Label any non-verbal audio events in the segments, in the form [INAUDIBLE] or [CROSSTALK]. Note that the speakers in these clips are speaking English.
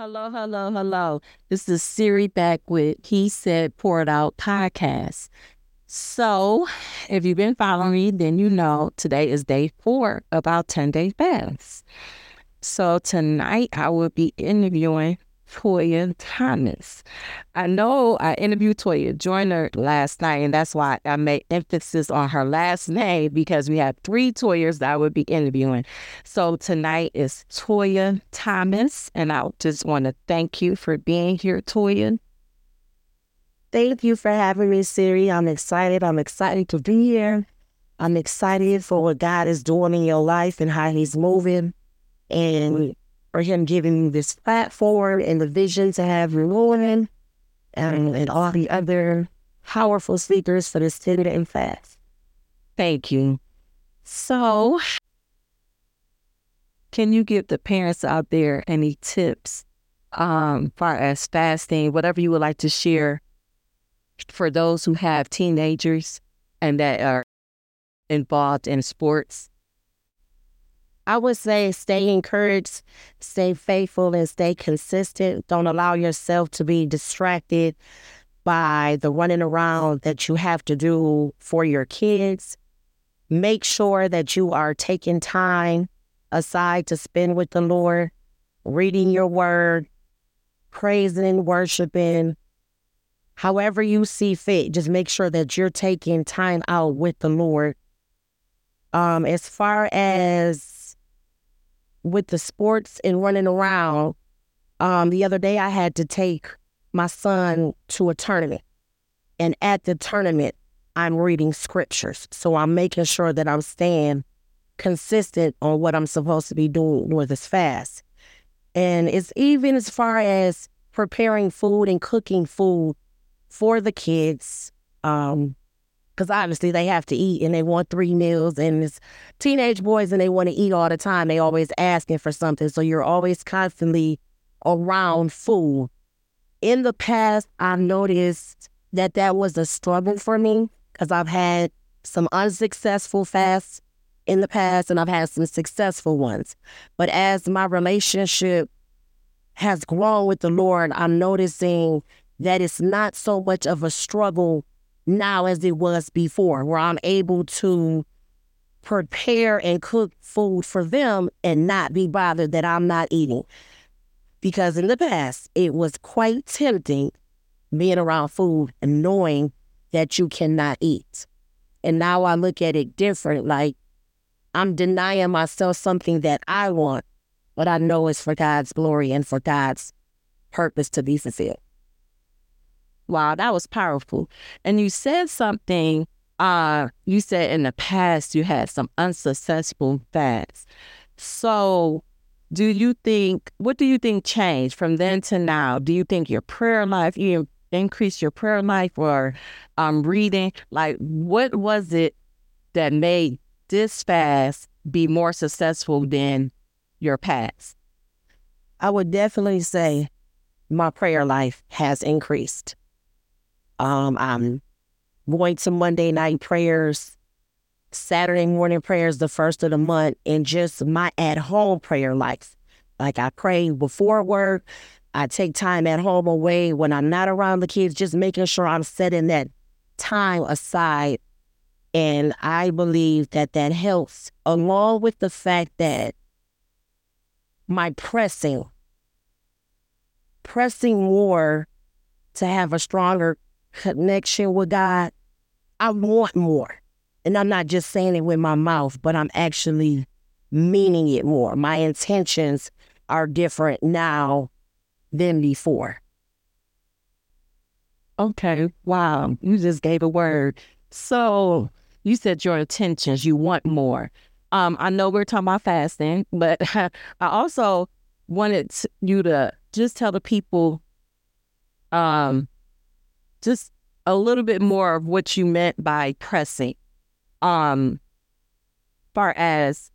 Hello, hello, hello. This is Siri back with He Said Pour It Out podcast. So, if you've been following me, then you know today is day four of our 10 day fast. So, tonight I will be interviewing Toya Thomas. I know I interviewed Toya Joyner last night, and that's why I made emphasis on her last name because we have three Toyas that I would be interviewing. So tonight is Toya Thomas, and I just want to thank you for being here, Toya. Thank you for having me, Siri. I'm excited. I'm excited to be here. I'm excited for what God is doing in your life and how He's moving. And for him giving me this platform and the vision to have Ruin and, and all the other powerful speakers for this 10 and fast. Thank you. So, can you give the parents out there any tips um, far as fasting, whatever you would like to share for those who have teenagers and that are involved in sports? I would say stay encouraged, stay faithful, and stay consistent. Don't allow yourself to be distracted by the running around that you have to do for your kids. Make sure that you are taking time aside to spend with the Lord, reading your word, praising, worshiping. However, you see fit, just make sure that you're taking time out with the Lord. Um, as far as with the sports and running around, um, the other day I had to take my son to a tournament. And at the tournament, I'm reading scriptures. So I'm making sure that I'm staying consistent on what I'm supposed to be doing with this fast. And it's even as far as preparing food and cooking food for the kids. Um, because obviously they have to eat and they want three meals and it's teenage boys and they want to eat all the time. They always asking for something. So you're always constantly around food. In the past I've noticed that that was a struggle for me because i've had some unsuccessful fasts in the past and i've had some successful ones. But as my relationship has grown with the lord i'm noticing that it's not so much of a struggle now as it was before, where I'm able to prepare and cook food for them and not be bothered that I'm not eating. Because in the past, it was quite tempting being around food and knowing that you cannot eat. And now I look at it different like I'm denying myself something that I want, but I know it's for God's glory and for God's purpose to be fulfilled. Wow, that was powerful. And you said something, uh, you said in the past you had some unsuccessful fasts. So do you think what do you think changed from then to now? Do you think your prayer life, you increased your prayer life or um reading? Like what was it that made this fast be more successful than your past? I would definitely say my prayer life has increased. Um, I'm going to Monday night prayers, Saturday morning prayers, the first of the month, and just my at home prayer life. Like I pray before work, I take time at home away when I'm not around the kids, just making sure I'm setting that time aside. And I believe that that helps, along with the fact that my pressing, pressing more to have a stronger connection with God, I want more. And I'm not just saying it with my mouth, but I'm actually meaning it more. My intentions are different now than before. Okay. Wow. You just gave a word. So you said your intentions, you want more. Um, I know we're talking about fasting, but [LAUGHS] I also wanted you to just tell the people um just a little bit more of what you meant by pressing. Um, far as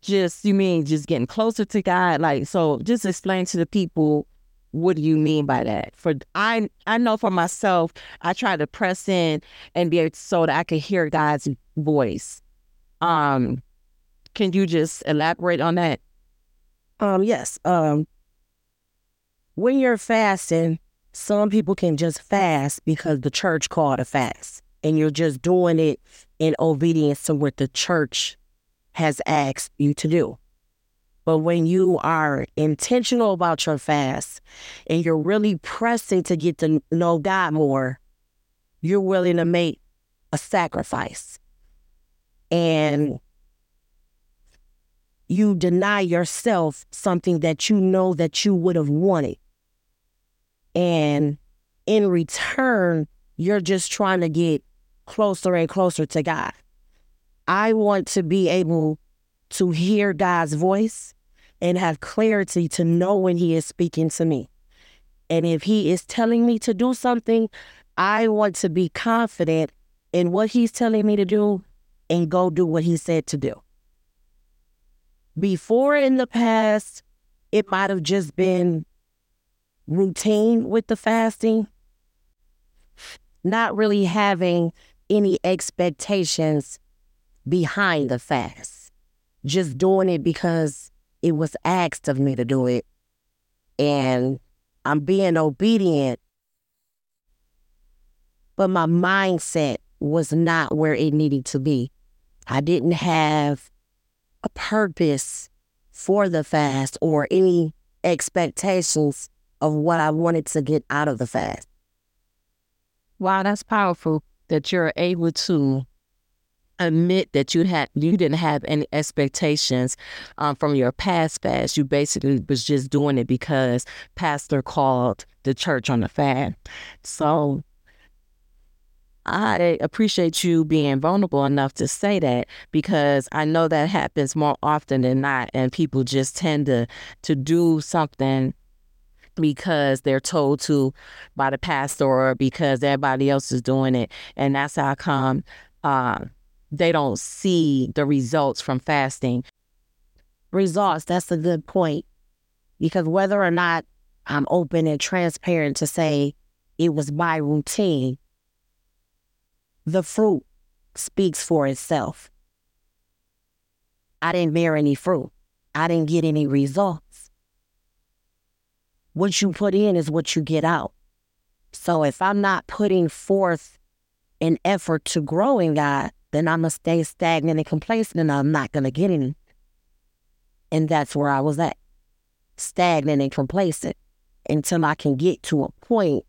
just you mean just getting closer to God, like so. Just explain to the people what do you mean by that? For I I know for myself, I try to press in and be able so that I can hear God's voice. Um, can you just elaborate on that? Um, yes. Um, when you're fasting, some people can just fast because the church called a fast and you're just doing it in obedience to what the church has asked you to do. But when you are intentional about your fast and you're really pressing to get to know God more, you're willing to make a sacrifice. And you deny yourself something that you know that you would have wanted. And in return, you're just trying to get closer and closer to God. I want to be able to hear God's voice and have clarity to know when He is speaking to me. And if He is telling me to do something, I want to be confident in what He's telling me to do and go do what He said to do. Before in the past, it might have just been routine with the fasting, not really having any expectations behind the fast, just doing it because it was asked of me to do it. And I'm being obedient. But my mindset was not where it needed to be. I didn't have a purpose for the fast or any expectations of what I wanted to get out of the fast. Wow, that's powerful that you're able to admit that you had you didn't have any expectations um, from your past fast. You basically was just doing it because pastor called the church on the fast. So I appreciate you being vulnerable enough to say that because I know that happens more often than not, and people just tend to to do something because they're told to by the pastor or because everybody else is doing it, and that's how come uh, they don't see the results from fasting. Results. That's a good point because whether or not I'm open and transparent to say it was my routine the fruit speaks for itself. I didn't bear any fruit. I didn't get any results. What you put in is what you get out. So if I'm not putting forth an effort to grow in God, then I'm going to stay stagnant and complacent and I'm not going to get any. And that's where I was at stagnant and complacent until I can get to a point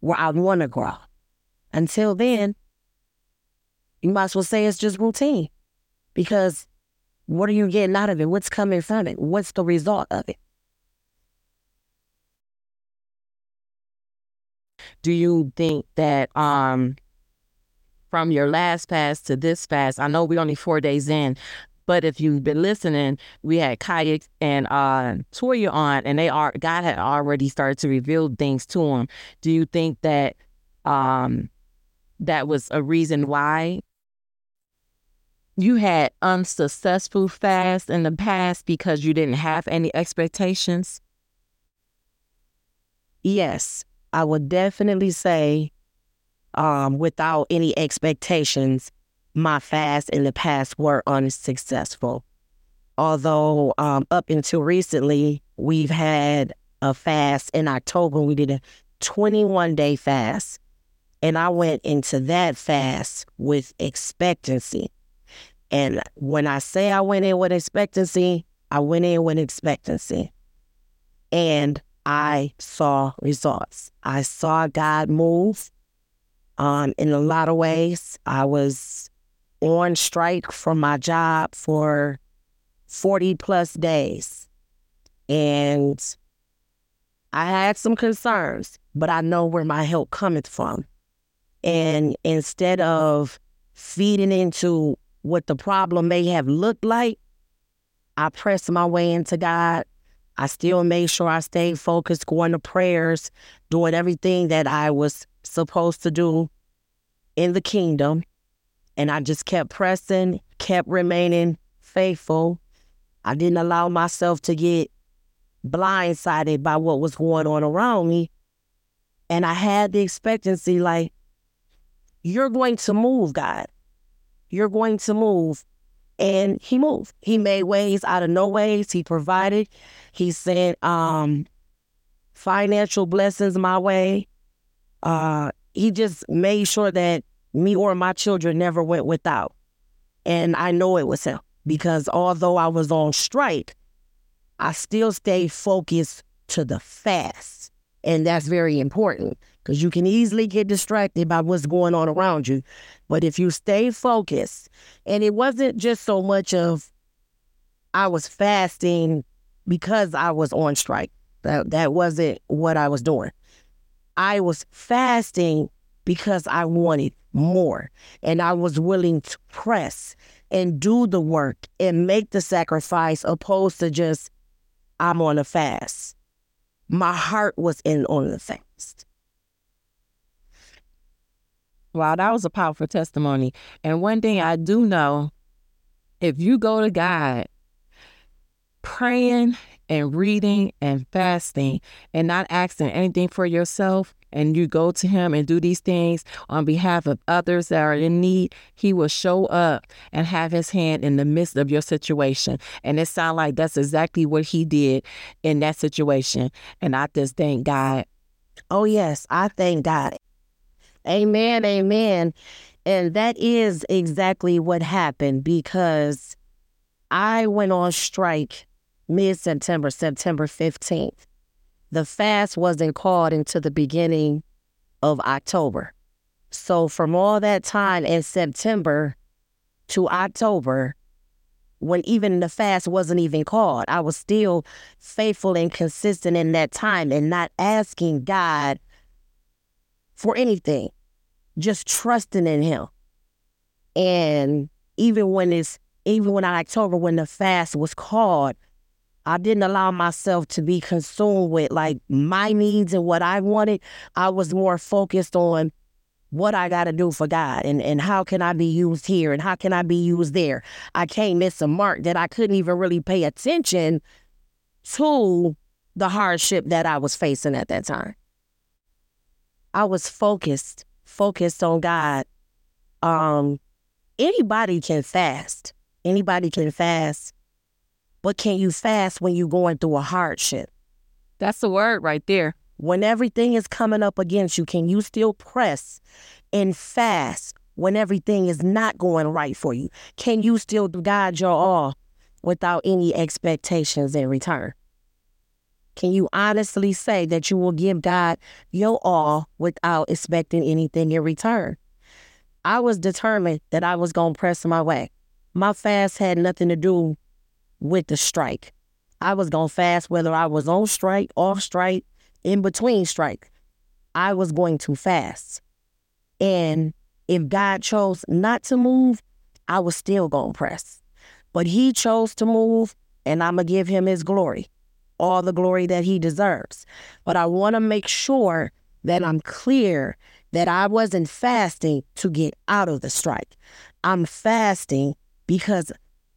where I want to grow. Until then, you might as well say it's just routine because what are you getting out of it? What's coming from it? What's the result of it? Do you think that um from your last fast to this fast, I know we're only four days in, but if you've been listening, we had Kayak and uh, Toya on, and they are God had already started to reveal things to them. Do you think that um, that was a reason why you had unsuccessful fast in the past because you didn't have any expectations? Yes, I would definitely say, um, without any expectations, my fast in the past were unsuccessful. Although um, up until recently, we've had a fast in October. We did a 21 day fast. And I went into that fast with expectancy. And when I say I went in with expectancy, I went in with expectancy. And I saw results. I saw God move um, in a lot of ways. I was on strike from my job for 40 plus days. And I had some concerns, but I know where my help cometh from. And instead of feeding into what the problem may have looked like, I pressed my way into God. I still made sure I stayed focused, going to prayers, doing everything that I was supposed to do in the kingdom. And I just kept pressing, kept remaining faithful. I didn't allow myself to get blindsided by what was going on around me. And I had the expectancy like, you're going to move, God you're going to move. And he moved. He made ways out of no ways. He provided. He said, um, financial blessings my way. Uh, he just made sure that me or my children never went without. And I know it was him because although I was on strike, I still stayed focused to the fast. And that's very important because you can easily get distracted by what's going on around you. But if you stay focused, and it wasn't just so much of I was fasting because I was on strike. That that wasn't what I was doing. I was fasting because I wanted more and I was willing to press and do the work and make the sacrifice opposed to just I'm on a fast. My heart was in on the fast. Wow, that was a powerful testimony. And one thing I do know if you go to God praying and reading and fasting and not asking anything for yourself, and you go to him and do these things on behalf of others that are in need, he will show up and have his hand in the midst of your situation. And it sounds like that's exactly what he did in that situation. And I just thank God. Oh, yes, I thank God. Amen, amen. And that is exactly what happened because I went on strike mid September, September 15th. The fast wasn't called until the beginning of October. So, from all that time in September to October, when even the fast wasn't even called, I was still faithful and consistent in that time and not asking God for anything, just trusting in Him. And even when it's even when October, when the fast was called, I didn't allow myself to be consumed with like my needs and what I wanted. I was more focused on what I got to do for God and, and how can I be used here and how can I be used there. I can't miss a mark that I couldn't even really pay attention to the hardship that I was facing at that time. I was focused, focused on God. Um, anybody can fast. Anybody can fast but can you fast when you're going through a hardship? That's the word right there. When everything is coming up against you, can you still press and fast when everything is not going right for you? Can you still guide your all without any expectations in return? Can you honestly say that you will give God your all without expecting anything in return? I was determined that I was going to press my way. My fast had nothing to do with the strike. I was going to fast whether I was on strike, off strike, in between strike. I was going to fast. And if God chose not to move, I was still going to press. But he chose to move, and I'm going to give him his glory, all the glory that he deserves. But I want to make sure that I'm clear that I wasn't fasting to get out of the strike. I'm fasting because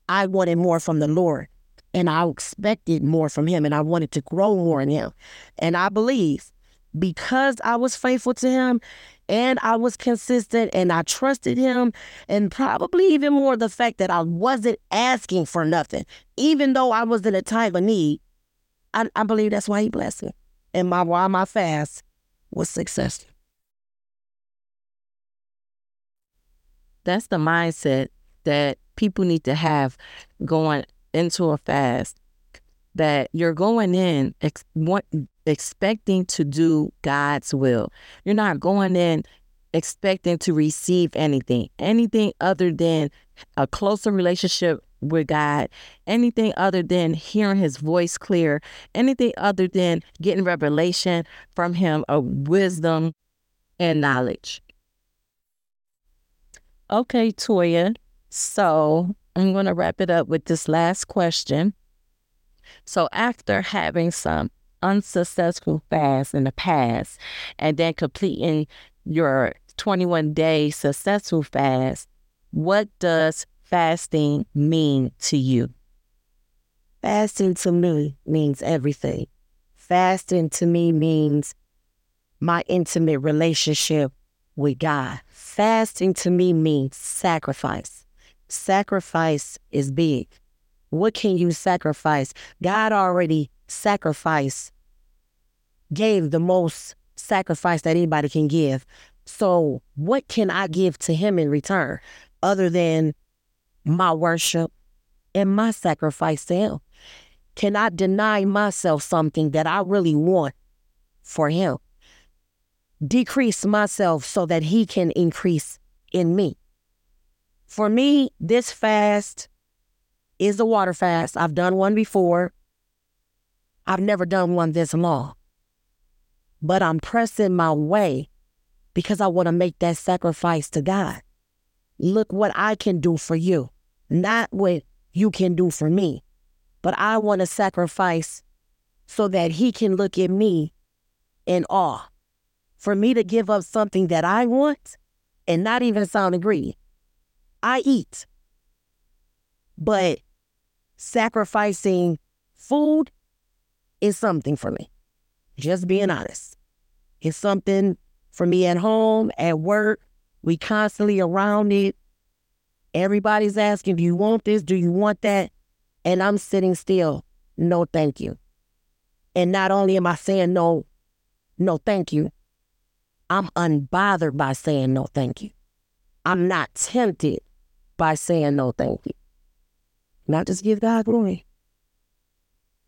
I wanted more from the Lord and I expected more from him and I wanted to grow more in him. And I believe because I was faithful to him and I was consistent and I trusted him, and probably even more the fact that I wasn't asking for nothing, even though I was in a time of need. I, I believe that's why he blessed me. And my why my fast was successful. That's the mindset that people need to have going into a fast that you're going in ex- want, expecting to do God's will. You're not going in expecting to receive anything, anything other than a closer relationship with God, anything other than hearing his voice clear, anything other than getting revelation from him of wisdom and knowledge. Okay, Toya, so I'm going to wrap it up with this last question. So, after having some unsuccessful fasts in the past and then completing your 21 day successful fast, what does fasting mean to you? Fasting to me means everything. Fasting to me means my intimate relationship with God. Fasting to me means sacrifice sacrifice is big. What can you sacrifice? God already sacrificed gave the most sacrifice that anybody can give. So, what can I give to him in return other than my worship and my sacrifice to him? Can I deny myself something that I really want for him? Decrease myself so that he can increase in me. For me, this fast is a water fast. I've done one before. I've never done one this long. But I'm pressing my way because I want to make that sacrifice to God. Look what I can do for you, not what you can do for me. But I want to sacrifice so that He can look at me in awe. For me to give up something that I want and not even sound greedy. I eat. But sacrificing food is something for me. Just being honest. It's something for me at home, at work. We constantly around it. Everybody's asking, do you want this? Do you want that? And I'm sitting still. No, thank you. And not only am I saying no, no, thank you, I'm unbothered by saying no, thank you. I'm not tempted by saying no, thank you. Not just give God glory.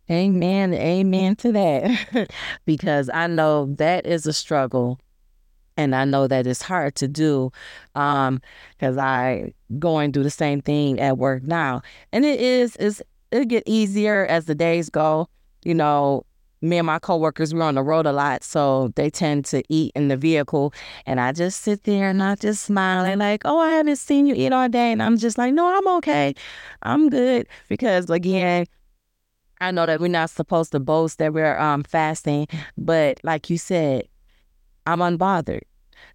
Amen. Amen to that. [LAUGHS] because I know that is a struggle. And I know that it's hard to do um because I going through the same thing at work now. And it is is it'll get easier as the days go. You know, me and my coworkers we're on the road a lot, so they tend to eat in the vehicle, and I just sit there and I just smile and like, oh, I haven't seen you eat all day, and I'm just like, no, I'm okay, I'm good, because again, I know that we're not supposed to boast that we're um, fasting, but like you said, I'm unbothered.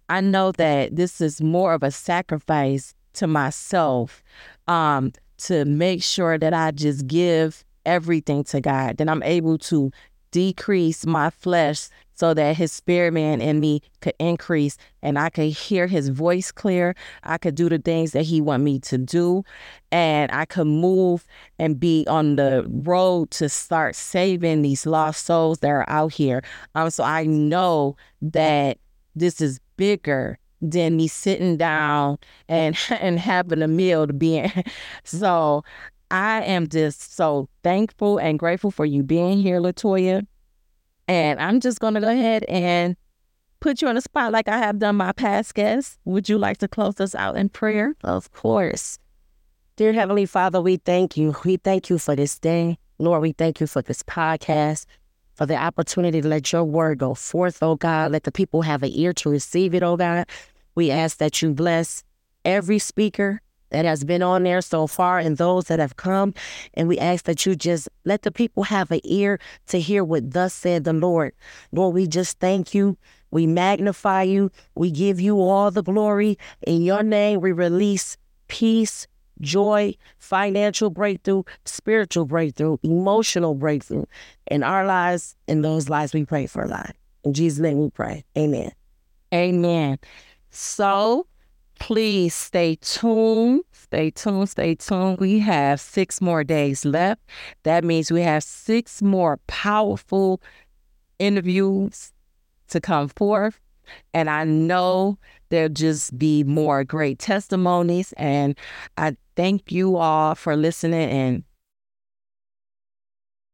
I know that this is more of a sacrifice to myself um, to make sure that I just give everything to God, that I'm able to decrease my flesh so that his spirit man in me could increase and I could hear his voice clear. I could do the things that he want me to do and I could move and be on the road to start saving these lost souls that are out here. Um so I know that this is bigger than me sitting down and [LAUGHS] and having a meal to be in. [LAUGHS] So I am just so thankful and grateful for you being here, Latoya. And I'm just to go ahead and put you on the spot like I have done my past guests. Would you like to close us out in prayer? Of course. Dear Heavenly Father, we thank you. We thank you for this day. Lord, we thank you for this podcast, for the opportunity to let your word go forth, oh God. Let the people have an ear to receive it, oh God. We ask that you bless every speaker, that has been on there so far and those that have come. And we ask that you just let the people have an ear to hear what thus said the Lord. Lord, we just thank you. We magnify you. We give you all the glory. In your name, we release peace, joy, financial breakthrough, spiritual breakthrough, emotional breakthrough in our lives. In those lives, we pray for a life. In Jesus' name we pray. Amen. Amen. So, please stay tuned. Stay tuned. Stay tuned. We have six more days left. That means we have six more powerful interviews to come forth. And I know there'll just be more great testimonies. And I thank you all for listening and